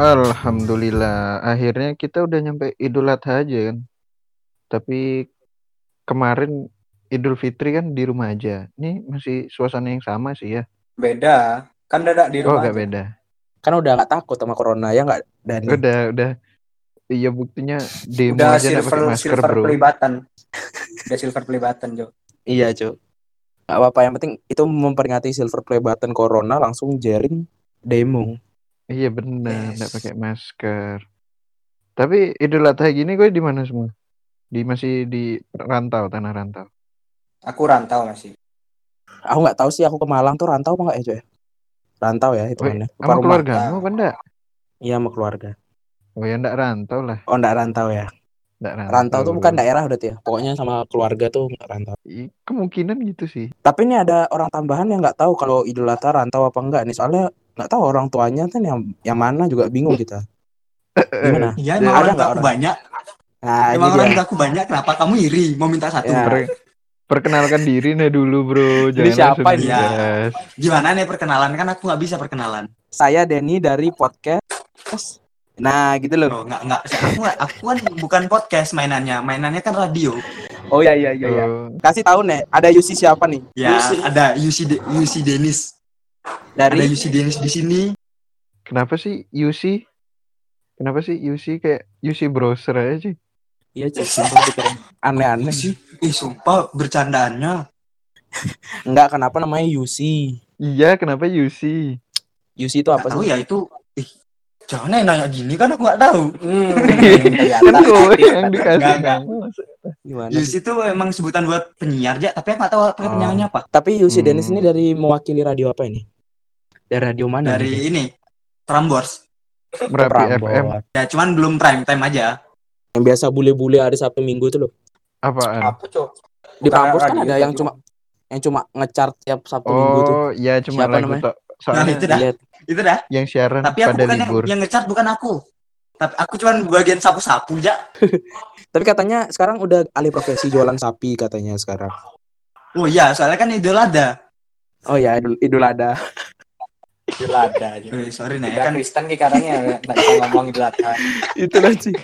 Alhamdulillah, akhirnya kita udah nyampe Idul Adha aja kan. Tapi kemarin Idul Fitri kan di rumah aja. Ini masih suasana yang sama sih ya. Beda. Kan dadak di Oh, rumah. gak aja. beda. Kan udah nggak takut sama corona ya nggak Dani? Udah, udah. Iya buktinya demo Udah aja silver pakai masker silver bro. pelibatan. Udah silver pelibatan, Jo. Iya cuy. Gak apa-apa yang penting itu memperingati silver play button corona langsung jaring demo. Iya bener, nggak Yes. pakai masker. Tapi Idul Adha gini gue di mana semua? Di masih di rantau, tanah rantau. Aku rantau masih. Aku nggak tahu sih aku ke Malang tuh rantau apa nggak ya cuy? Rantau ya itu ya. Apa Sama rumah? keluargamu apa enggak? Iya sama keluarga. Oh ya enggak rantau lah, Oh enggak rantau ya. enggak rantau. Rantau tuh bukan daerah berarti ya. Pokoknya sama keluarga tuh nggak rantau. Kemungkinan gitu sih. Tapi ini ada orang tambahan yang nggak tahu kalau Idul Adha rantau apa enggak nih. Soalnya nggak tahu orang tuanya kan yang yang mana juga bingung kita. Gimana? Iya, emang emang ada orang nggak aku orang? banyak. Nah, emang orang dia. aku banyak. Kenapa kamu iri? Mau minta satu? Ya. Per- perkenalkan diri nih dulu bro, Jadi siapa ini? ngegas. Gimana nih perkenalan? Kan aku nggak bisa perkenalan. Saya Denny dari podcast. Nah, gitu loh. Oh, nggak nggak. Aku. Aku kan bukan podcast mainannya. Mainannya kan radio. Oh iya iya iya iya. Oh, Kasih tahu nih, ada Yusi siapa nih? Ya, Yusi. ada UC De- UC Dennis. Ada Dari UC Dennis di sini. kenapa sih UC? Kenapa sih UC kayak UC browser aja sih? Iya, pikir aneh-aneh. sih? Ih, sumpah bercandaannya. Enggak, kenapa namanya Yusi? Iya, kenapa UC? Yusi itu apa Nggak tahu sih? ya itu. Ih, jangan yang nanya gini kan aku nggak tahu. Hmm, gue yang dikasih Nggak, nggak. nama. Gimana? UC itu emang sebutan buat penyiar ya, tapi aku nggak tahu Oh. penyiarnya apa. Tapi Yusi Hmm. Dennis ini dari mewakili radio apa ini? Dari radio mana? Dari nih? ini Prambors. Merapi. FM. Ya cuman belum prime time aja. Yang biasa bule-bule hari Sabtu Minggu itu loh. Apaan? Apa cok? Di Prambors kan ada yang cuma yang cuma ngechart tiap Sabtu Minggu tuh. Oh, iya cuma Siapa lagu namanya? tok. Soalnya Nah, itu dah. Lihat. Itu dah. yang siaran Tapi aku pada bukan yang, libur. yang ngecat bukan aku. Tapi aku cuman bagian sapu-sapu aja. Tapi katanya sekarang udah alih profesi jualan sapi katanya sekarang. Oh iya, soalnya kan idol ada. Oh ya, idul, idul ada. Idul. Eh, sorry nih Kan kan. Kristen nggak bisa ngomong Idul Adha. itu lah sih.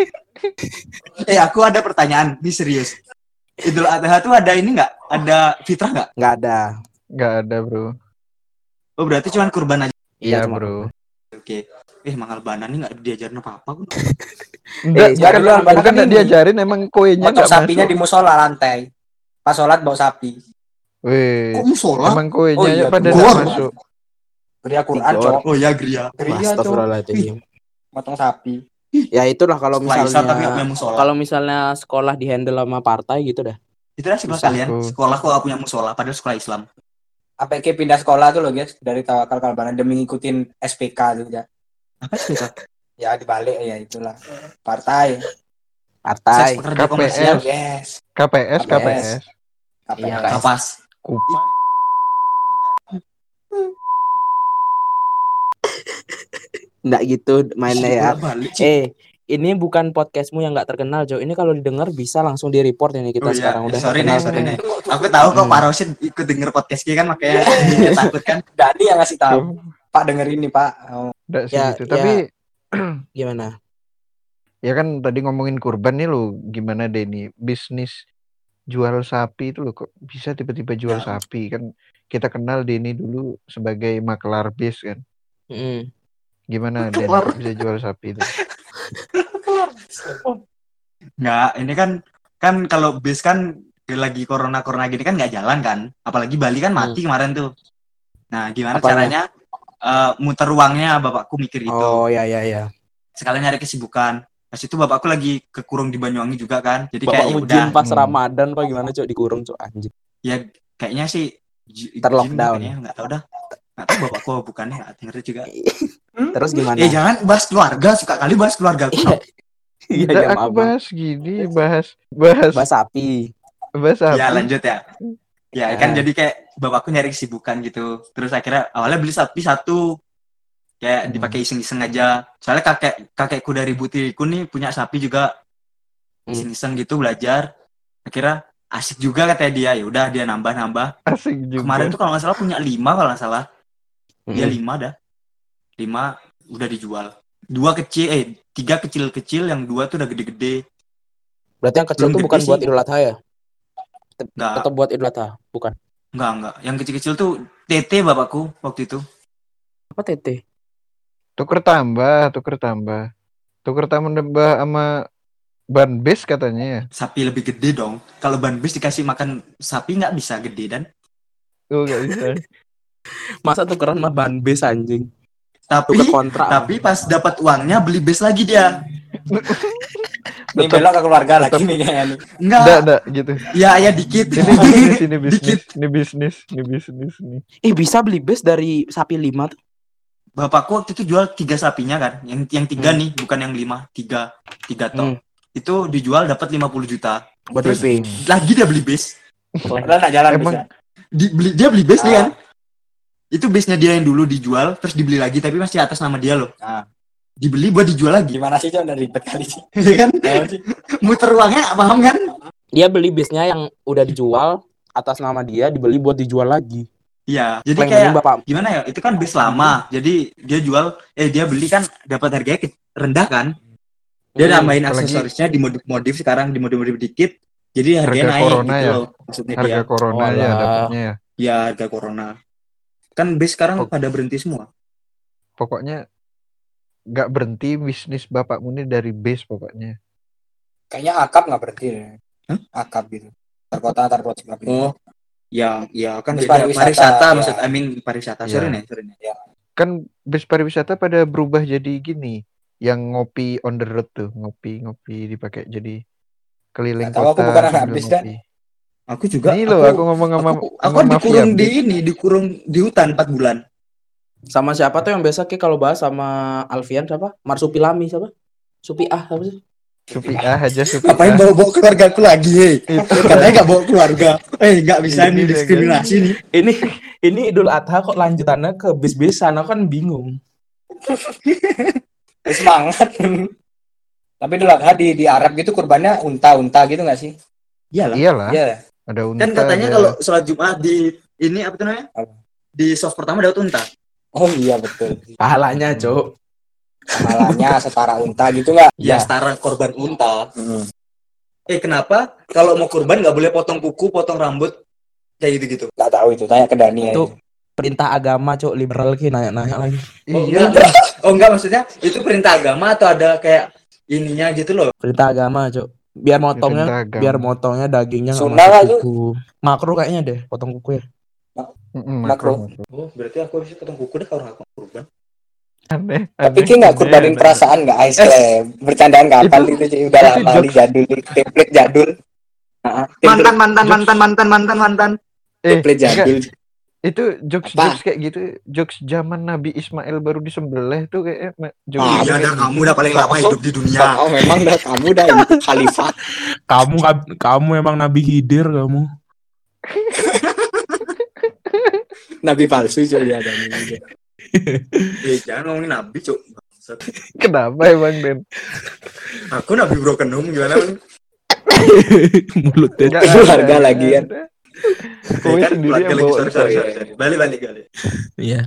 Eh aku ada pertanyaan, ini serius. Idul Adha tuh ada ini nggak? Ada fitrah nggak? Nggak ada. Nggak ada, Bro. Oh berarti cuman kurban aja. Iya, cuma- Bro. Oke. Eh mangal banan ini nggak diajarin apa apa pun. Enggak, Eh, bukan, bukan bahkan nggak ini. diajarin emang kuenya Motong nggak sapinya masuk. di musola lantai. Pas sholat bawa sapi. Weh, Kok musola? emang kuenya Oh iya, pada nggak masuk. Geria Quran, cok. Oh ya Gria. Geria, cok. Motong sapi. Ya itulah kalau tapi misalnya musola. kalau misalnya sekolah di handle sama partai gitu dah. Itu dah sekolah Bisa. kalian. Sekolah kok nggak punya musola, padahal sekolah Islam. APK pindah sekolah tuh loh guys dari Tawakal Kalbanan demi ngikutin SPK tuh ya. Apa sih itu? Ya dibalik ya itulah. Partai. Partai. KPS. Yes. KPS, KPS. KPS. KPS. Iya, Kak. Kapas. Kup- Nggak gitu mainnya ya. Eh, ini bukan podcastmu yang nggak terkenal, Jo. Ini kalau didengar bisa langsung di report ini kita Oh iya, sekarang udah sorry terkenal. nih, sorry nih. Aku tahu kok Hmm. Pak Rosid ikut denger podcast kita kan makanya dia takut kan. Dani yang ngasih tahu. Tuh, Pak denger ini Pak. Oh, Ya, gitu. ya. Tapi Gimana? ya kan tadi ngomongin kurban nih lo gimana deh nih bisnis jual sapi itu lo kok bisa tiba-tiba jual Ya. sapi kan kita kenal Denny dulu sebagai maklar bis kan Mm. gimana Den Maklar. kok bisa jual sapi itu Nggak, ini kan kan kalau bis kan lagi corona corona gini kan nggak jalan kan. Apalagi Bali kan mati kemarin tuh. Nah, gimana Apanya? caranya eh, muter uangnya bapakku mikir itu. Oh ya ya ya. Sekalian nyari kesibukan. Pas itu bapakku lagi kekurung di Banyuwangi juga kan. Jadi kayak Bapak ya Mujin udah pas Hmm. Ramadan pak gimana cok dikurung cok anjing. ya kayaknya sih Terlockdown. kayaknya, nggak tahu dah. Nggak tahu bapakku apa bukan ya, nggak ngerti juga. Terus gimana? Eh jangan bahas keluarga, suka kali bahas keluarga. Iya. Iya Nggak, ya, aku maaf, bahas gini bahas bahas Bahas sapi. bahas sapi Ya lanjut ya. Ya Ya. kan jadi kayak bapakku nyari kesibukan gitu. Terus akhirnya awalnya beli sapi satu. Kayak Hmm. dipakai iseng-iseng aja. Soalnya kakek kakekku dari butiku nih punya sapi juga Hmm. iseng-iseng gitu belajar. Akhirnya asik juga katanya dia. Ya udah dia nambah-nambah. asik juga Kemarin tuh kalau nggak salah punya lima kalau nggak salah. Dia Mm. lima dah. Lima udah dijual. dua kecil eh tiga kecil-kecil yang dua tuh udah gede-gede Berarti yang kecil Belum tuh gede bukan sih. buat Idul Adha ya? Enggak. Atau buat Idul Adha? Bukan. enggak enggak yang kecil-kecil tuh TT bapakku waktu itu Apa TT? Tuker tambah, tuker tambah. Tuker tambah sama ban base katanya ya. sapi lebih gede dong kalau ban bis dikasih makan sapi nggak bisa gede dan Oh, gak bisa. Masa tukeran sama ban base anjing? Tapi Tuker kontrak. tapi pas dapat uangnya beli bis lagi dia Ini belok ke keluarga lagi nih kayaknya nih. enggak Enggak, enggak gitu. ya ya dikit Ini bisnis, ini bisnis, Dikit. ini bisnis, ini bisnis nih. Eh bisa beli base dari sapi lima tuh. bapakku waktu itu jual tiga sapinya kan yang yang tiga Hmm. nih bukan yang lima tiga tiga ton Hmm. itu dijual dapat 50 juta Buat Terus- lagi dia beli bis Padahal nggak jalan Emang- bisa. Dibeli, dia beli bis nih Ah. kan itu bisnya dia yang dulu dijual terus dibeli lagi tapi masih atas nama dia loh. Ah. dibeli buat dijual lagi. Gimana sih? Udah ribet kali sih. Iya kan? Sih. muter uangnya paham kan? Dia beli bisnya yang udah dijual atas nama dia dibeli buut dijual lagi. iya. Jadi Paling kayak bapak. gimana ya? Itu kan bis lama. Jadi dia jual eh dia beli kan dapat harganya rendah kan? Dia Hmm, nambahin apalagi- aksesorisnya dimodif-modif sekarang dimodif-modif dikit. Jadi harganya Harga naik corona gitu ya? loh maksudnya dia. Harga corona Oh, ya dapatnya ya. ya harga corona kan bis sekarang Oh. pada berhenti semua Pokoknya nggak berhenti bisnis bapakmu ini dari base pokoknya. Kayaknya akap nggak berhenti. Hah? Akap gitu. Antar kota, antar kota. sebagainya. oh ya ya kan Bis pariwisata, pariwisata, ya. maksud I mean pariwisata Ya. sorry nih sorry nih Kan base pariwisata pada berubah jadi gini, yang ngopi on the road tuh, ngopi-ngopi dipakai jadi keliling Nggak tahu, aku kota bukan anak bis, Dan. Aku juga Ini loh aku ngomong sama aku, aku sama mafia dikurung di ini dikurung di hutan 4 bulan sama siapa tuh yang biasa Ki kalau bahas sama Alfian siapa? Marsupilami siapa? Supi ah apa sih? Supi ah aja Supi ngapain ah. bawa bawa keluarga aku lagi hei katanya nggak bawa keluarga eh nggak bisa Ini nih diskriminasi nih Ini ini Idul Adha kok lanjutannya ke bis-bisan aku kan bingung. Eh, Semangat. Tapi dulu Adha di di Arab gitu kurbannya unta-unta gitu nggak sih? iyalah Iyalah, Iya. Ada unta. kan katanya ada- kalau sholat jumat di ini apa tuh namanya di soft pertama dapat unta Oh iya betul. Pahalanya, Cok. Kamalannya setara unta gitu nggak? ya Ya. setara korban unta eh kenapa kalau mau kurban nggak boleh potong kuku potong rambut kayak gitu gitu Nggak tahu itu. Tanya ke Dani Itu aja. perintah agama, Cok, liberal Ki nanya-nanya lagi. oh, Iya, enggak. oh enggak maksudnya itu perintah agama atau ada kayak ininya gitu loh Perintah agama, Cok. Biar motongnya biar motongnya dagingnya nggak Sunnah lah, masuk kuku. Makro kayaknya deh, potong kuku ya. Makro. oh berarti aku harus potong kuku deh kalau mau kurban Aneh. Tapi aneh, Ki nggak kurbanin aneh. perasaan nggak Ice Clam? Bercandaan kapan Itu- itu? Udah itu lama nih jadul. Template jadul. Heeh, template- mantan mantan mantan mantan mantan mantan Eh, template jadul. Itu jokes Apa? jokes kayak gitu, jokes zaman Nabi Ismail baru disembelih tuh kayak eh, jokes Ah, iya dah gitu. kamu udah paling lama hidup di dunia Oh, memang dah kamu dah ini khalifah. Kamu kamu emang Nabi Khidir kamu. Nabi palsu coy ya Dani. eh jangan ngomongin nabi cok. Kenapa emang Den? aku nabi broken home gimana? Mulutnya. Enggak Itu ada, harga lagi kan. Kowe kan sendiri yang bawa sorry, ya. sorry, sorry. balik balik balik Iya.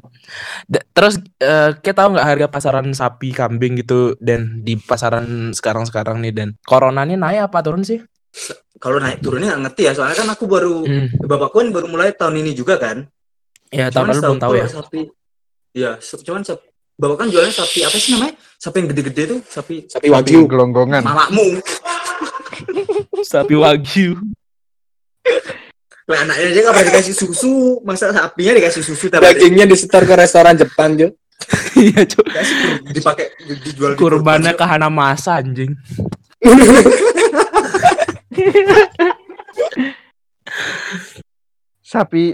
Terus eh, kita tahu nggak harga pasaran sapi kambing gitu dan di pasaran sekarang-sekarang nih dan corona ini naik apa turun sih? kalau naik turunnya nggak ngerti ya soalnya kan aku baru Hmm. bapakku kan baru mulai tahun ini juga kan Ya tahun lalu belum tahu ya. sapi ya cuman sap- bapak kan jualnya sapi apa sih namanya sapi yang gede-gede tuh sapi Sapi Sapi wagyu. gelonggongan. mamamu Sapi wagyu. Lah anaknya aja nggak pernah dikasih susu masa sapinya dikasih susu tapi Dagingnya disetor ke restoran Jepang Jo. Iya, kur- dipakai dijual di Kurbannya kurban. ke Hanamasa anjing. Sapi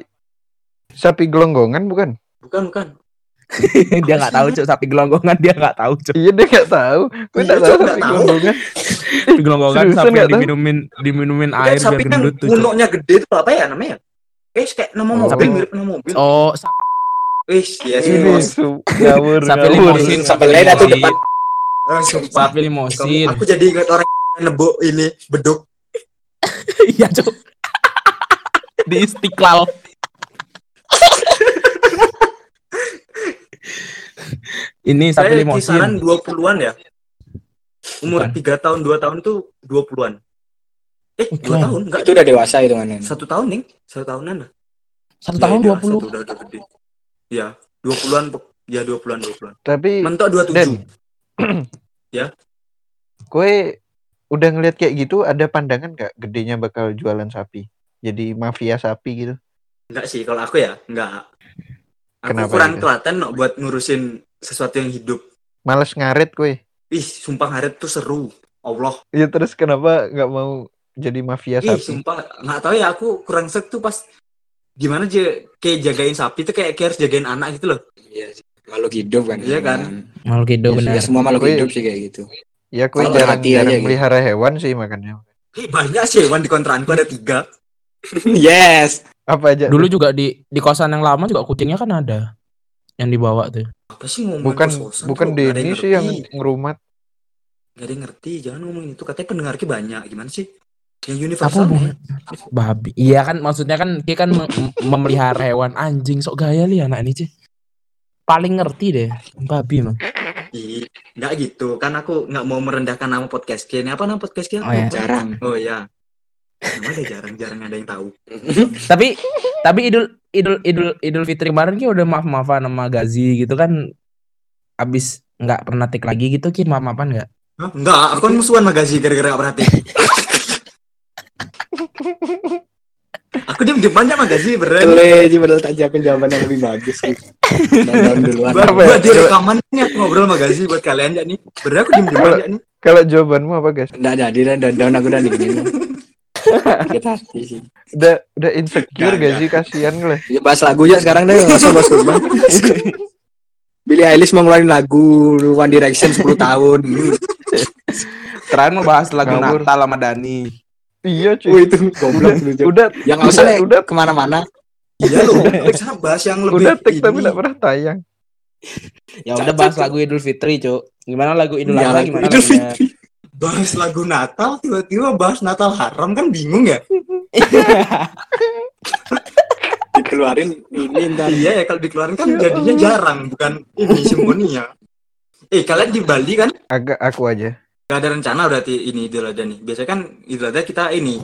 sapi gelonggongan bukan? bukan bukan dia nggak tahu, Cuk. Sapi gelonggongan dia nggak tahu, Cuk. Iya dia nggak tahu. Gue Iya, nggak tahu sapi gelonggongan. Sapi gelonggongan sapi yang diminumin diminumin air biar sapi kan gendut tuh, gede tuh apa ya namanya eh kayak nama Oh. mobil Sapi- mirip nama mobil Oh, sapi Wih, iya sih, bos. su- ngawur Sapi limosin, Sampai lain atau depan. Sapi limosin. Aku jadi ingat orang yang nebuk ini beduk. Iya, Cuk. Di Istiqlal. Ini sapi Saya limosin. kisaran 20-an ya. Umur Bukan. 3 tahun, 2 tahun tuh 20-an. Eh, 2 Bukan. tahun enggak. Itu udah dewasa itu kan. Satu tahun nih, satu tahunan lah. Satu Ya, tahun 20. satu udah, udah gede. Ya, 20-an pok- ya 20-an 20-an. Tapi Mentok 27. Den. Ya. Kue udah ngeliat kayak gitu ada pandangan gak gedenya bakal jualan sapi? Jadi mafia sapi gitu. Enggak sih kalau aku ya, enggak. Aku Kenapa kurang gitu? telaten no, buat ngurusin sesuatu yang hidup. Males ngaret kue. Ih, sumpah ngaret tuh seru. Allah. Ya terus kenapa nggak mau jadi mafia Ih, sapi? sumpah nggak tahu ya aku kurang sek tuh pas gimana aja kayak jagain sapi tuh kayak, kayak harus jagain anak gitu loh. Iya sih. Makhluk hidup kan. Iya kan? Makhluk hidup Iya, benar. Ya, semua makhluk Gue- hidup sih kayak gitu. Ya kue Kalau jarang, hati aja jarang gitu. melihara hewan sih makanya. Ih, banyak sih hewan di kontraanku ada tiga. yes. Apa aja? Dulu juga di di kosan yang lama juga kucingnya kan ada yang dibawa tuh. Apa sih ngomongin bukan kos-kosan bukan ada Denny yang sih yang ngerumat. Gak ada yang ngerti, jangan ngomongin itu. Katanya pendengarnya banyak. Gimana sih? Yang Apa universal hubungan? Babi. Iya kan maksudnya kan dia kan mem- mem- memelihara hewan anjing sok gaya li anak ini sih. Paling ngerti deh babi emang. Ih, nggak gitu. Kan aku nggak mau merendahkan nama podcast ini. Apa nama podcast kita? Oh, ya. Jarang. Oh ya. Nama ada jarang-jarang ada yang tahu. tapi tapi idul idul idul idul fitri kemarin ki udah maaf maafan sama Gazi gitu kan abis nggak pernah tik lagi gitu ki maaf maafan nggak Hah? Enggak, aku kan musuhan sama Gazi gara-gara gak perhati. aku diam diam aja sama Gazi beneran. Sih padahal tak siapin jawaban yang lebih bagus sih. Dan duluan. Gua, ya? di rekaman nih aku ngobrol sama Gazi buat kalian ya nih. Beneran aku diam diam aja nih. Kalau jawabanmu apa guys? Nggak jadi dan dan down aku udah digini. Kita hati sih. Udah udah insecure gak sih kasihan gue. Ya bahas lagu aja sekarang deh, usah bahas kurban. Billie Eilish mau ngeluarin lagu One Direction 10 tahun. terakhir mau bahas lagu Ngawur. Natal sama Dani Iya Oh cuy. itu goblok lu, Cok. Udah Ya nggak usah udah, udah ke mana-mana. Iya loh. Kita bahas yang lebih udah tik tapi gak pernah tayang. ya udah bahas lagu Idul Fitri cuk gimana lagu Idul Ya, Adha gimana Idul lagunya? Bahas lagu Natal tiba-tiba bahas Natal haram kan bingung ya Dikeluarin ini ntar. iya ya kalau dikeluarin kan jadinya jarang bukan ini semuanya eh kalian di Bali kan Agak aku aja. gak ada rencana berarti ini Idul Adha nih biasanya kan Idul Adha kita ini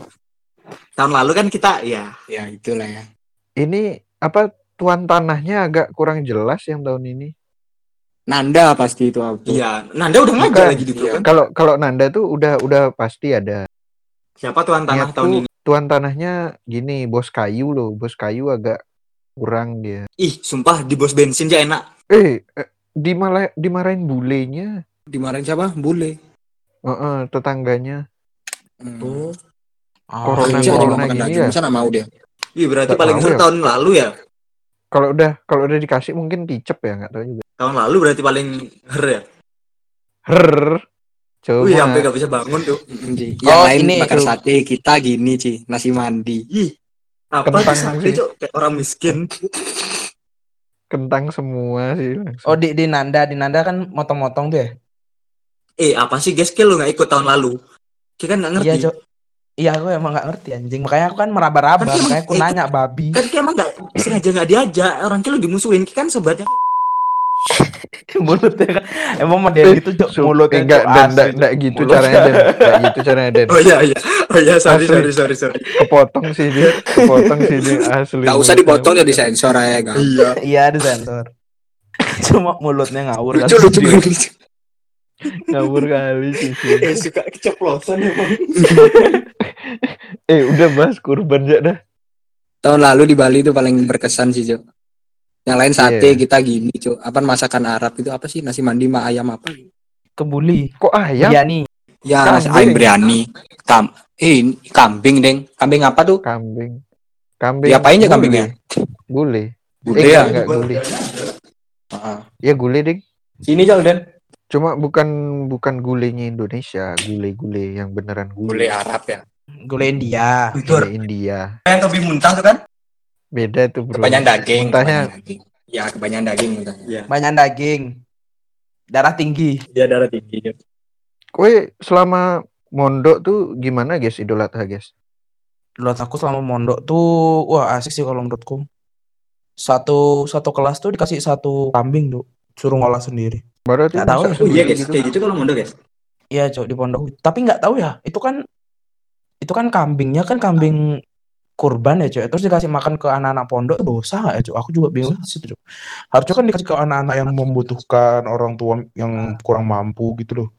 tahun lalu kan kita ya Ya itulah ya. Ini apa tuan tanahnya agak kurang jelas yang tahun ini. Nanda pasti itu aku. iya Nanda udah ngajar Bukan, lagi di grup iya. kan Kalau kalau Nanda tuh udah udah pasti ada. siapa tuan tanah Niat tahun tuh ini tuan tanahnya gini, bos kayu loh, bos kayu agak kurang dia. ih sumpah di bos bensin aja enak Eh, eh dimalah dimarahin bulenya. Dimarahin siapa? Bule. Heeh, tetangganya. Hmm. oh Ah, Corona- Bisa corona juga makan gini daging. ya? Masa nggak mau dia? ih berarti Nggak paling ya. tahun lalu ya Kalau udah kalau udah dikasih mungkin kicep ya, nggak tahu juga. Tahun lalu berarti paling her ya? Her. Coba. wih sampai gak bisa bangun tuh. Yang Oh, lain ini makan sate, kita gini Ci, nasi mandi. ih apa Kentang tuh sate sih. cok? Kayak orang miskin. Kentang semua sih langsung. oh di di Nanda. Di Nanda kan motong-motong tuh ya? Eh apa sih? Guys kayak lu gak ikut tahun lalu? Kita kan nggak ngerti. Iya cuk iya aku emang nggak ngerti anjing. Makanya aku kan meraba-raba. Kan makanya aku emang- nanya babi. kan kayak emang gak sengaja gak diajak. Orang kayak lu dimusuhin. Kan sobatnya mulutnya kan emang model gitu cuk Su- mulutnya enggak dan enggak, enggak gitu Mulutnya. caranya dan. Enggak gitu caranya dan. Oh iya iya. Oh iya sorry Asli. sorry sorry sorry. Kepotong sih dia. Kepotong sih dia. Asli Gak usah dipotong jadi sensor aja kan. iya. Iya ada sensor. Cuma mulutnya ngawur kan Lucu lucu. Banget. ngawur kali sih sih. suka keceplosan emang eh udah bahas kurban ya dah. Tahun lalu di Bali itu paling berkesan sih, Cok. Yang lain sate, Iya. kita gini, Cok. Apa masakan Arab itu apa sih? Nasi mandi ma ayam apa? kebuli kok ayam iya nih Ya, Kambing. ayam biryani. Kam eh, ini kambing, Deng. Kambing apa tuh? kambing kambing Diapain aja gulai. kambingnya? gulai Gulai Eh, ya? enggak gulai Heeh. ya gulai ding Sini, Cok, Den. cuma bukan bukan gulainya Indonesia gulai-gulai yang beneran Gulai gulai Arab ya. gulai India gulai India yang lebih muntah tuh kan beda tuh bro Kebanyakan daging. Muntahnya kebanyakan daging. Ya, kebanyakan daging muntahnya. banyak daging darah tinggi dia darah tinggi dia Kue selama mondok tuh gimana guys Idul Adha guys? menurut aku selama mondok tuh wah asik sih kalau menurutku satu satu kelas tuh dikasih satu kambing tuh suruh ngolah sendiri Berarti Nggak tahu ya. Oh iya guys, kayak gitu kalau mondok guys. Iya cok di pondok. Tapi nggak tahu ya. Itu kan itu kan kambingnya kan kambing kurban ya cok. Terus dikasih makan ke anak-anak pondok itu dosa nggak ya cok? Aku juga bingung sih cok. Harusnya kan dikasih ke anak-anak yang membutuhkan orang tua yang kurang mampu gitu loh.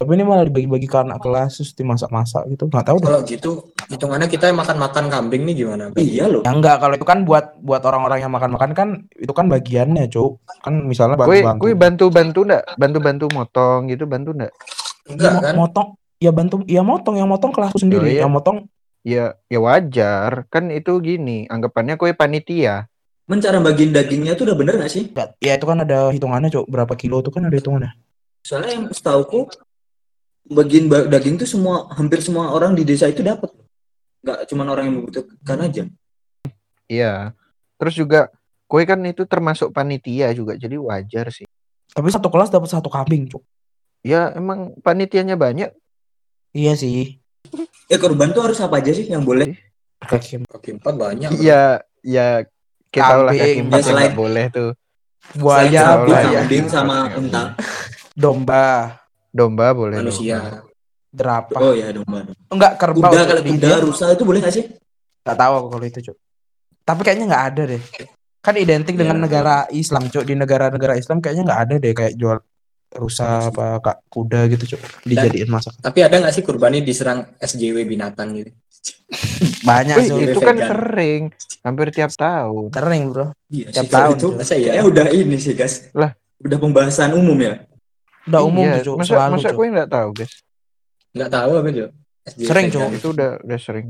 Tapi ini malah dibagi-bagi ke anak kelas terus dimasak-masak gitu. Nggak tahu deh. Kalau gitu hitungannya kita makan-makan kambing nih gimana? Iya loh. Ya enggak kalau itu kan buat buat orang-orang yang makan-makan kan itu kan bagiannya cok. Kan misalnya Kue, bantu-bantu. kue bantu-bantu ndak? Bantu-bantu motong gitu bantu ndak? Enggak Ya, kan? motong ya bantu ya motong yang motong kelasku sendiri Oh, iya. yang motong Ya, ya wajar. Kan itu gini, anggapannya kue panitia. Men cara bagiin dagingnya tuh udah bener gak sih? ya, ya itu kan ada hitungannya cok berapa kilo itu kan ada hitungannya Soalnya yang setauku bagiin ba- daging tuh semua hampir semua orang di desa itu dapat. Gak cuma orang yang membutuhkan aja. Iya. Terus juga kue kan itu termasuk panitia juga, jadi wajar sih. tapi satu kelas dapat satu kambing cok Ya emang panitianya banyak. iya sih Eh korban tuh harus apa aja sih yang boleh? Kaki Kaki empat banyak. Iya, ya kita tahu lah kaki empat ya, yang selain- boleh tuh. buaya buaya ya. kambing sama unta. domba Domba boleh. Manusia. domba. jerapah Oh ya domba. enggak kerbau Kuda kalau kuda rusa itu boleh gak sih? nggak tahu aku kalau itu cok tapi kayaknya nggak ada deh kan identik dengan Ya. negara Islam cok di negara-negara Islam kayaknya nggak ada deh kayak jual rusa apa kak kuda gitu cok dijadiin masak Tapi ada nggak sih kurban ini diserang SJW binatang gitu? banyak Wih, cok itu kan vegan. sering, hampir tiap tahun. sering bro Iya Tiap sih, tahun, itu Cok. masa ya udah ini sih guys. Lah. Udah pembahasan umum ya. udah umum Iya, tuh cok masa selalu masa cok kue nggak tahu guys? Nggak tahu apa? SJW Sering, vegan. Cok. Itu udah udah sering.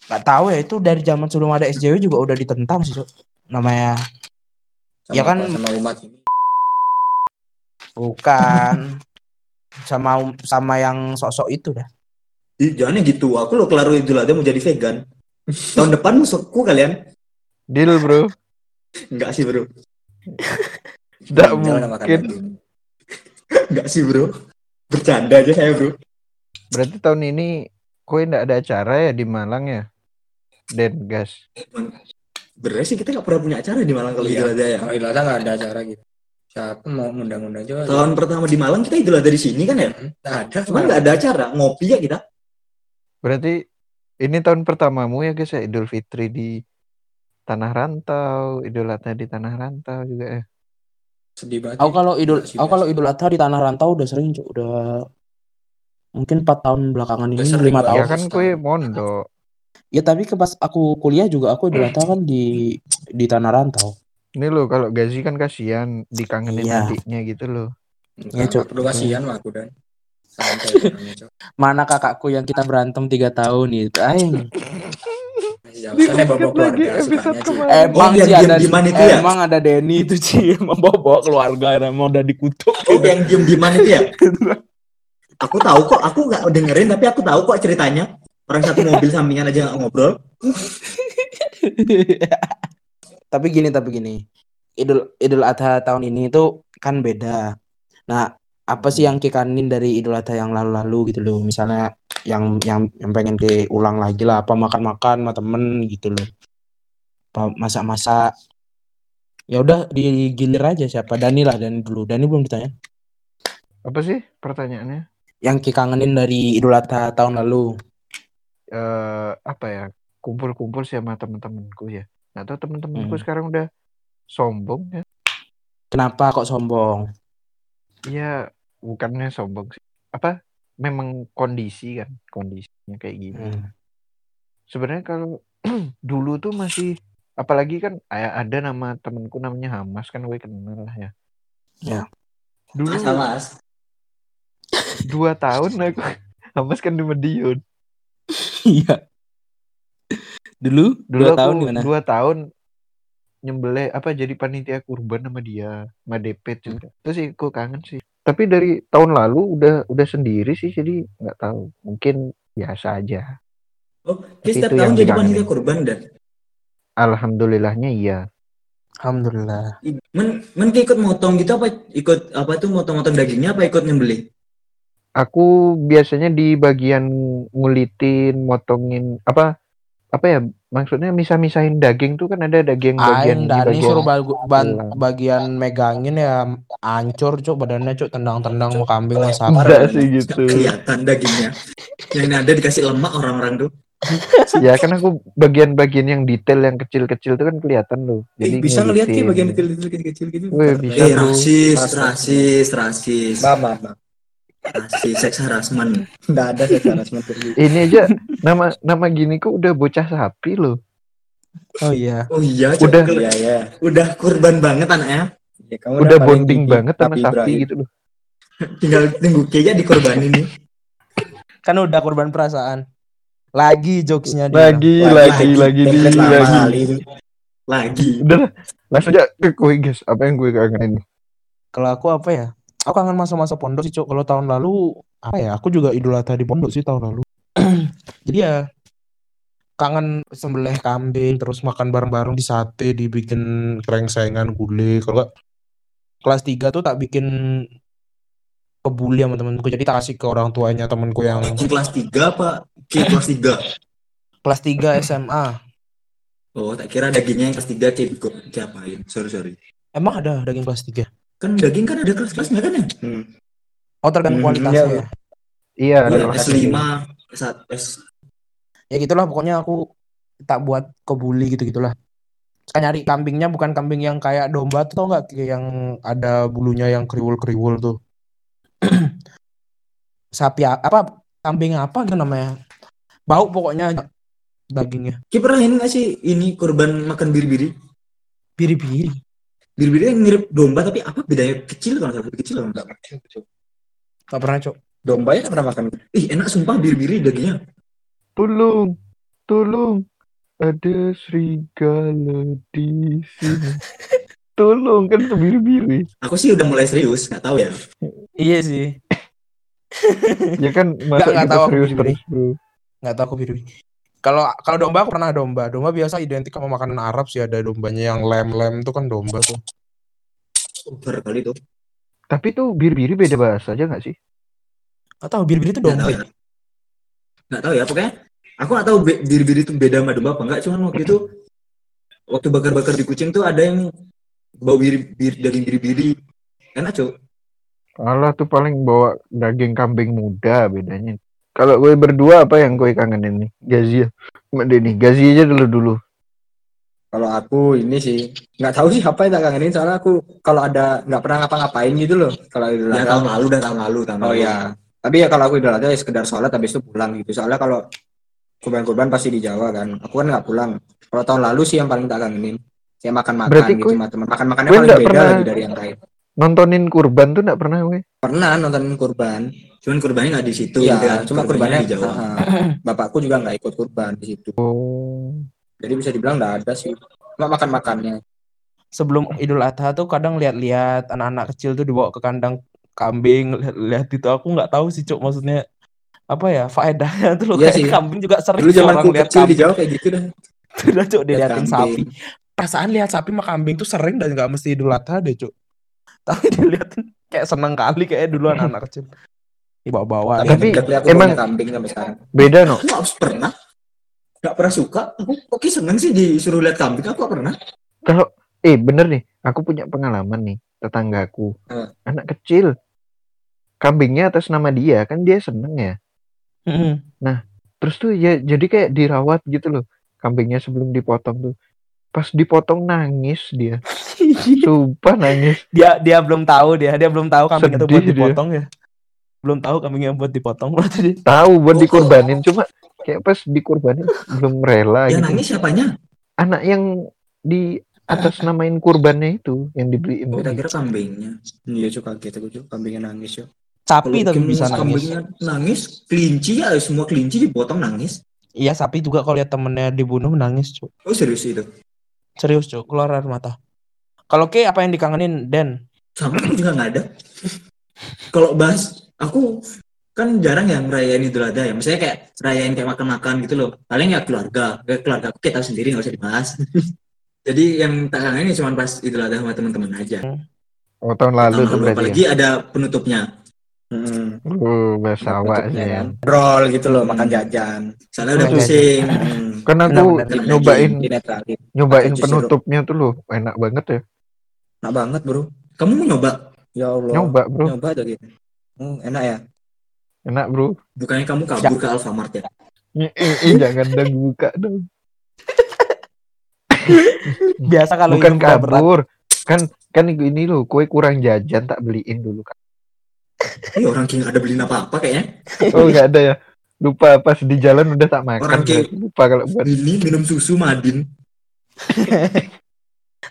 nggak tahu ya itu dari zaman sebelum ada SJW juga udah ditentang sih cok namanya Sama Ya kan- apa, sama umat ini. Bukan sama sama yang sosok itu dah Ih, jangan yang gitu. Aku lo kelar Idul Adha mau jadi vegan. Tahun depan musuhku kalian. Deal bro. Enggak sih, Bro. Nggak Jangan makan mungkin. Enggak sih, Bro. Bercanda aja saya, Bro. Berarti tahun ini kue nggak ada acara ya di Malang ya? Den gas. Bener sih kita nggak pernah punya acara di Malang kalau Iya. Idul Adha ya. Kalau Idul Adha nggak ada acara gitu. Siapa mau ngundang-undang coba? Tahun pertama di Malang kita Idul Adha di sini kan ya. Nggak ada. Cuma nggak ada acara, ngopi ya kita. Berarti ini tahun pertamamu ya guys ya Idul Fitri di tanah rantau, Idul Adha di tanah rantau juga ya. Sedih banget. aku sih. kalau idul aku kalau idul adha di tanah rantau udah sering cok udah mungkin empat tahun belakangan ini lima banget. tahun Ya kan kue mondok. ya tapi ke pas aku kuliah juga aku idul adha kan di di tanah rantau Ini loh kalau Gazi kan kasihan dikangenin Iya. adiknya gitu loh. Nggak, Iya, Cok. perlu kasihan mah aku dan. Mana kakakku yang kita berantem tiga tahun itu. Soalnya bawa keluarga Ci. kemarin. emang biar sih ada itu ya? emang ada Denny itu sih emang bawa bawa keluarga emang udah dikutuk Oh, yang diem dieman itu ya? Aku tahu kok, aku nggak dengerin tapi aku tahu kok ceritanya. Orang satu mobil sampingan aja nggak ngobrol. Tapi gini tapi gini. Idul idul adha tahun ini itu kan beda. Nah apa sih yang kikanin dari idul adha yang lalu-lalu gitu loh? Misalnya yang yang yang pengen diulang lagi lah. Apa makan-makan sama temen gitu loh. Apa masak-masak. Ya udah digilir aja siapa. Dani lah Dani dulu. Dani belum ditanya. Apa sih pertanyaannya? yang kikangenin dari idul adha tahun lalu. Eh apa ya? Kumpul-kumpul sih sama temen-temenku ya. Nggak tahu temen-temenku Hmm. sekarang udah sombong ya. kenapa kok sombong Iya, bukannya sombong sih. Apa? Memang kondisi kan, kondisinya kayak gini. Hmm. Sebenarnya kalau dulu tuh masih apalagi kan ada nama temenku namanya Hamas kan gue kenal lah ya. Ya. Dulu Mas, mas. dua tahun aku Hamas kan di Madiun. iya dulu Dulu dua aku tahun gimana dua tahun nyembelih apa jadi panitia kurban sama dia, sama Depet Hmm. juga. Terus sih aku kangen sih. Tapi dari tahun lalu udah udah sendiri sih jadi nggak tahu. Mungkin biasa aja. Oh, dia setiap Itu tahun jadi panitia kurban dan. Alhamdulillahnya iya. alhamdulillah Men, men ikut motong gitu apa ikut apa tuh motong-motong dagingnya apa ikut nyembelih? Aku biasanya di bagian ngulitin, motongin apa apa ya Maksudnya misah-misahin daging tuh kan ada daging bagian Aing di Dani bagian suruh bagu- ban- bagian megangin ya ancur cuk badannya cuk tendang-tendang mau kambing mau sapi. Enggak sih gitu. Kelihatan dagingnya. Yang ada dikasih lemak orang-orang tuh. ya kan aku bagian-bagian yang detail yang kecil-kecil tuh kan kelihatan loh. Eh, Jadi bisa ngeliat ngeliatin. kayak bagian detail-detail kecil-kecil gitu. Wih, bisa Eh, Rasis. rasis, rasis, Mama, mama. Rasis, seks harassment. Enggak ada secara seperti itu. Ini aja nama nama gini kok udah bocah sapi loh. Oh iya. Oh iya, Cok. Udah. Iya, ya. udah kurban banget anaknya. Ya, kamu Udah paling bonding gigi, banget sama sapi Ibrahim. gitu loh. Tinggal tunggu aja dikorbanin nih. Kan udah korban perasaan. Lagi jokesnya dia. Lagi, Lagi, lagi, lagi, lagi, lagi. Lagi. Udah langsung aja ke kue guys. Apa yang gue kangenin? Kalau aku apa ya? Aku kangen masa-masa pondok sih, Cuk. Kalau tahun lalu apa ya? Aku juga Idul Adha di pondok sih tahun lalu. Jadi ya kangen sembelih kambing, terus makan bareng-bareng di sate, dibikin krengsengan, gulai. Kalau kelas 3 tuh tak bikin kebuli sama temenku. Jadi tak kasih ke orang tuanya temenku yang kelas 3 apa? Ki kelas 3. kelas 3 SMA. Oh, tak kira dagingnya yang kelas 3 kayak diapain. Sorry, sorry. Emang ada daging kelas 3? Kan daging kan ada kelas-kelasnya kan ya? Hmm. Oh, tergantung Hmm, kualitasnya iya, ya. Iya, Iya, ada S5, S1, S ya gitulah pokoknya aku tak buat kebuli gitu gitulah saya nyari kambingnya bukan kambing yang kayak domba tuh tau nggak? Kayak yang ada bulunya yang kriwul-kriwul tuh. Sapi apa kambing apa itu namanya? Bau pokoknya dagingnya. Ki pernah ini nggak sih ini korban makan biri-biri? biri-biri Biri-biri yang mirip domba tapi apa bedanya kecil kan lebih kecil kan? Enggak ngerti itu, Cuk. nggak pernah cok Domba ya nggak pernah makan. Ih, enak sumpah biri-biri dagingnya. Tolong, tolong, ada serigala di sini. Tolong kan biru-biru. Aku sih udah mulai serius, nggak tahu ya. iya sih Ya kan masa nggak tahu serius terus bro. nggak tahu aku biri kalau kalau domba aku pernah domba domba biasa identik sama makanan Arab sih ada dombanya yang lem-lem tuh kan domba tuh Over kali itu. Tapi tuh biru-biru beda bahasa aja nggak sih? nggak tahu biri-biri tuh Nggak domba tahu ya? ya. Nggak tahu ya, pokoknya aku nggak tahu biri-biri itu beda sama domba apa enggak. Cuman waktu itu waktu bakar-bakar di kucing tuh ada yang bau biri, biri daging biri-biri. Enak cuy. Alah tuh paling bawa daging kambing muda bedanya. Kalau gue berdua apa yang gue kangenin nih? Gazi ya. Denny, Gazi aja dulu dulu. Kalau aku ini sih nggak tahu sih apa yang tak kangenin soalnya aku kalau ada nggak pernah ngapa-ngapain gitu loh kalau Idul Ya tahun lalu dan tahun lalu, tahun Oh lalu. ya. Tapi ya kalau aku Idul Adha ya sekedar sholat habis itu pulang gitu. Soalnya kalau kurban-kurban pasti di Jawa kan. Aku kan nggak pulang. Kalau tahun lalu sih yang paling tak kangenin. Saya makan-makan Berarti gitu kue- sama teman. Makan-makannya paling beda pernah- lagi dari yang lain. Nontonin kurban tuh nggak pernah gue. Pernah nonton kurban. Cuman kurbannya nggak di situ. Gitu kan. cuma kurbannya di Jawa. Ah, bapakku juga nggak ikut kurban di situ. Oh. Jadi bisa dibilang nggak ada sih. Cuma makan-makannya. sebelum Idul Adha tuh kadang lihat-lihat anak-anak kecil tuh dibawa ke kandang kambing lihat-lihat itu aku nggak tahu sih cuk maksudnya apa ya faedahnya tuh loh Iya kayak sih. kambing juga sering Dulu zaman orang lihat kecil di kambing Jawa kayak gitu dah. udah cuk Lihat diliatin kambing. sapi perasaan lihat sapi sama kambing tuh sering dan nggak mesti Idul Adha deh cuk tapi diliatin kayak seneng kali kayak dulu anak-anak kecil dibawa-bawa Tapi Tapi aku emang- kambing sampai sekarang. Beda no. Aku nggak pernah. Nggak pernah suka. Aku oke seneng sih disuruh lihat kambing. Aku nggak pernah. Kalau eh bener nih, aku punya pengalaman nih tetanggaku. Hmm. Anak kecil. Kambingnya atas nama dia, kan dia seneng ya. Mm-mm. Terus tuh ya jadi kayak dirawat gitu loh. Kambingnya sebelum dipotong tuh. Pas dipotong nangis dia. Sumpah nangis. dia dia belum tahu dia dia belum tahu kambing itu buat Sedih dia. dipotong ya belum tahu kambingnya buat dipotong berarti dia Tahu buat Oh. dikorbanin cuma kayak pas dikorbanin belum rela Yang gitu. nangis siapanya? Anak yang di atas namain kurbannya itu yang dibeliin Oh, kira kambingnya. Iya cuy kaget aku cuy kambingnya nangis cuy. sapi Kalau tapi bisa nangis kambingnya nangis, kelinci ya semua kelinci dipotong nangis. iya sapi juga kalau lihat temennya dibunuh nangis cuk Oh serius itu? serius cuk keluar air mata kalau K apa yang dikangenin Den Sama aku juga nggak ada. Kalau bahas, aku kan jarang ya ngerayain Idul Adha ya. Misalnya kayak rayain kayak makan-makan gitu loh. Paling ya keluarga. Kayak keluarga aku kita sendiri nggak usah dibahas. Jadi yang tak kangenin cuma pas Idul Adha sama teman-teman aja. Oh tahun lalu Tahun tuh lalu, berarti. apalagi Ya? ada penutupnya. Hmm. Uh, bahasa awak Bentuknya sih. kan. Roll gitu loh, Hmm. makan jajan. Soalnya udah pusing. Hmm. Kan aku nyobain nyobain penutupnya tuh loh, enak banget ya. Enak banget bro. Kamu mau nyoba? Ya Allah. Nyoba bro, Nyoba tuh gitu. Hmm, enak ya. enak bro. Bukannya kamu kabur ke Alfamart ya? Jangan dong buka dong. Biasa kalau Bukan udah berat. kabur. Kan kan ini loh, kue kurang jajan tak beliin dulu kan. Iya orang King ada beliin apa-apa kayaknya. Oh nggak ada ya. Lupa pas di jalan udah tak makan. Orang kayak- berarti lupa kalau buat Ini minum susu Madin.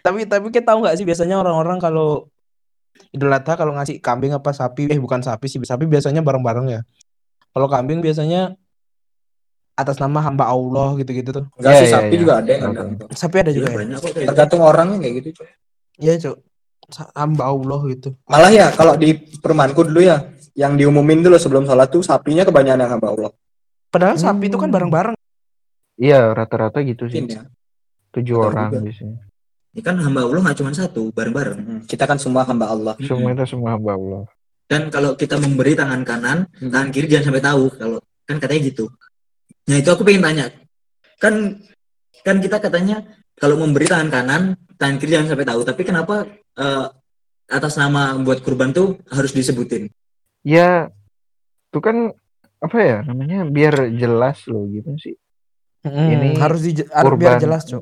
Tapi tapi kita tahu nggak sih biasanya orang-orang kalau Idul Adha kalau ngasih kambing apa sapi eh bukan sapi sih sapi biasanya bareng-bareng ya. Kalau kambing biasanya atas nama hamba Allah gitu-gitu tuh. Enggak Ya, sih ya, sapi ya. juga ada yang tahu. Sapi ada juga ya. banyak kok kayak gitu. Tergantung orangnya kayak gitu. Cok. Iya, Cuk. Sa- Hamba Allah gitu. Malah ya kalau di perumahanku dulu ya, yang diumumin dulu sebelum sholat tuh sapinya kebanyakan yang hamba Allah. Padahal sapi itu kan Hmm. bareng-bareng. Iya rata-rata gitu Mungkin sih. ya. Tujuh orang juga. biasanya. Ini kan hamba Allah nggak cuma satu, bareng-bareng. Hmm, Kita kan semua hamba Allah. Semua itu semua hamba Allah. Dan kalau kita memberi tangan kanan, tangan kiri jangan sampai tahu kalau kan katanya gitu. Nah itu aku pengen tanya, kan kan kita katanya kalau memberi tangan kanan, tangan kiri jangan sampai tahu. Tapi kenapa eh, atas nama buat kurban tuh harus disebutin? Ya, itu kan apa ya namanya biar jelas loh gitu sih. Mm, Ini harus di, harus biar Kurban. jelas, Cuk.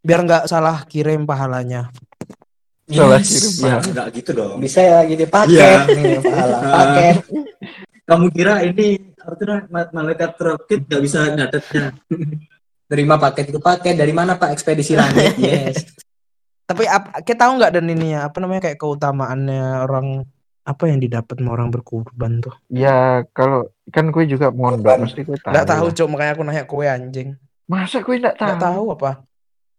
Biar nggak salah kirim pahalanya. Salah Yes, kirim ya, nggak gitu dong. Bisa ya gitu paket Iya. nih pahala Ah. paket. Kamu kira ini artinya ma- malaikat rocket nggak bisa nyatetnya? Terima paket itu paket dari mana Pak ekspedisi langit? Yes. Tapi ap- kita tahu nggak dan ini ya apa namanya kayak keutamaannya orang apa yang didapat sama orang berkurban tuh? Ya kalau kan gue juga mondok Kurban. pasti gue tahu. Nggak tahu, lah. Cuk, makanya aku nanya kue anjing. Masa gue nggak tahu? Nggak tahu apa.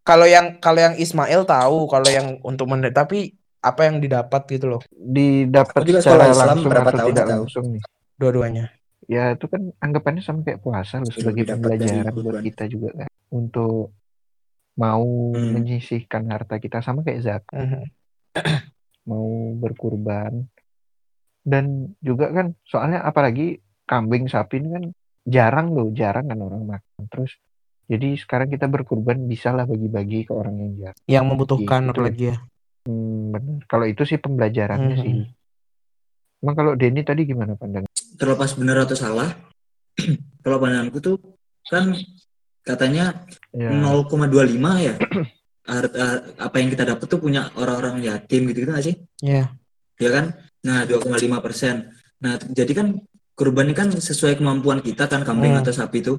Kalau yang kalau yang Ismail tahu, kalau yang untuk mendet tapi apa yang didapat gitu loh Didapat juga secara Islam langsung berapa atau tahun tidak tahu. langsung nih? dua-duanya. Ya itu kan anggapannya sama kayak puasa loh sebagai pembelajaran buat kita juga kan untuk mau Hmm. menyisihkan harta kita sama kayak zakat Mhm. mau berkurban dan juga kan soalnya apalagi kambing sapi ini kan jarang loh jarang kan orang makan terus jadi sekarang kita berkurban bisalah bagi-bagi ke orang yang jarang Yang membutuhkan Gitu. apalagi ya. Hmm, bener kalau itu sih pembelajarannya Mhm. sih emang kalau Denny tadi gimana pandangan Terlepas benar atau salah, kalau pandanganku tuh kan katanya ya 0,25 ya apa yang kita dapat tuh punya orang-orang yatim gitu gitu nggak sih Iya. ya kan nah 2,5 persen nah jadi kan kurban ini kan sesuai kemampuan kita kan kambing Hmm. atau sapi itu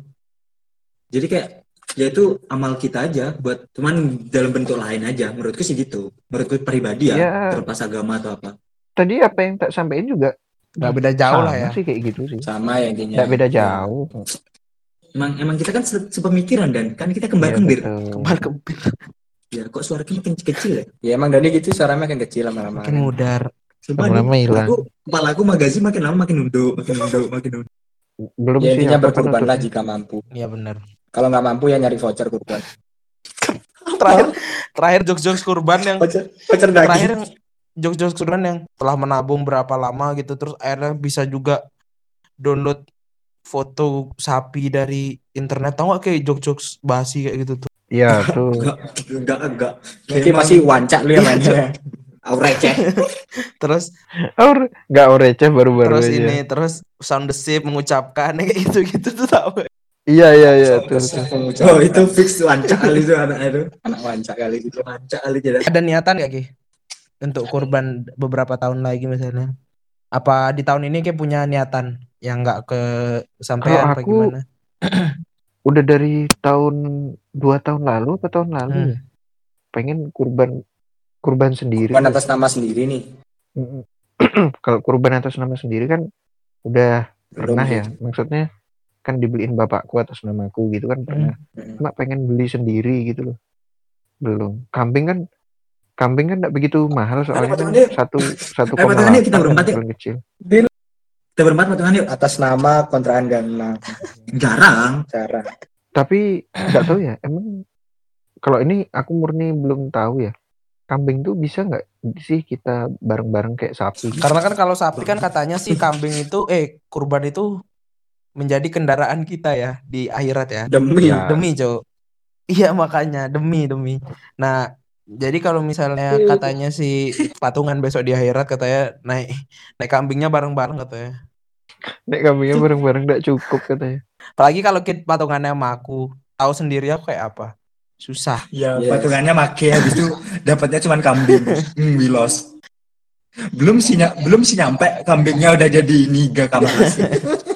jadi kayak ya itu amal kita aja buat cuman dalam bentuk lain aja menurutku sih gitu menurutku pribadi ya, Ya. terlepas agama atau apa tadi apa yang tak sampaikan juga Nggak beda jauh lah sama ya. sih kayak gitu sih Sama ya intinya. nggak beda jauh emang emang kita kan se- sepemikiran dan kan kita kembar kembir betul. Kembar kebir. ya kok suara kita makin kecil ya Ya emang Dani gitu suaranya makin kecil lama-lama. Makin mudar. Lama-lama hilang. aku, kepala aku magazi makin lama makin nunduk makin nunduk makin nunduk belum Ya intinya kan berkorbanlah jika mampu. Iya benar. Kalau nggak mampu ya nyari voucher kurban. Terakhir terakhir jokes-jokes kurban yang Voucher, voucher terakhir jokes-jokes kurban yang telah menabung berapa lama gitu terus akhirnya bisa juga download foto sapi dari internet tahu gak kayak jokes-jokes basi kayak gitu tuh Iya tuh. enggak enggak enggak Nanti pasti wancak lu yang mainnya. Aku receh. terus Or, nggak oh receh baru-baru terus aja. ini terus sound the ship mengucapkan kayak gitu gitu tuh tau gak? Iya iya iya tuh. tuh. oh itu fix wancak kali itu anak itu anak wancak kali gitu. wancak kali jadi ada niatan gak Ki untuk kurban beberapa tahun lagi misalnya apa di tahun ini kayak punya niatan yang nggak ke sampai apa aku- gimana Udah dari tahun dua tahun lalu atau tahun lalu Hmm. ya? Pengen kurban kurban sendiri. Kurban atas nama sendiri nih. Kalau kurban atas nama sendiri kan udah Belum pernah sih. ya. Maksudnya kan dibeliin bapakku atas namaku gitu kan pernah. Hmm. Cuma pengen beli sendiri gitu loh. Belum. Kambing kan kambing kan tidak begitu mahal soalnya kan satu satu Ayo, koma kita berempat yuk. paling kecil. kita berempat patungan yuk Atas nama kontrakan gana. jarang Cara. Tapi nggak tahu ya emang kalau ini aku murni belum tahu ya. kambing tuh bisa nggak sih kita bareng-bareng kayak sapi? Karena kan kalau sapi kan katanya sih kambing itu eh kurban itu menjadi kendaraan kita ya di akhirat ya. Demi Ya. Demi, Cok. Iya, makanya demi demi. Nah, jadi kalau misalnya katanya si patungan besok di akhirat katanya naik naik kambingnya bareng-bareng katanya. Nek kambingnya bareng-bareng nggak cukup katanya. Apalagi kalau kita patungannya sama aku, tahu sendiri aku kayak apa. Susah. Ya, Yes. patungannya make habis itu dapatnya cuma kambing. Hmm, we lost. Belum sih belum sih nyampe kambingnya udah jadi niga kamar.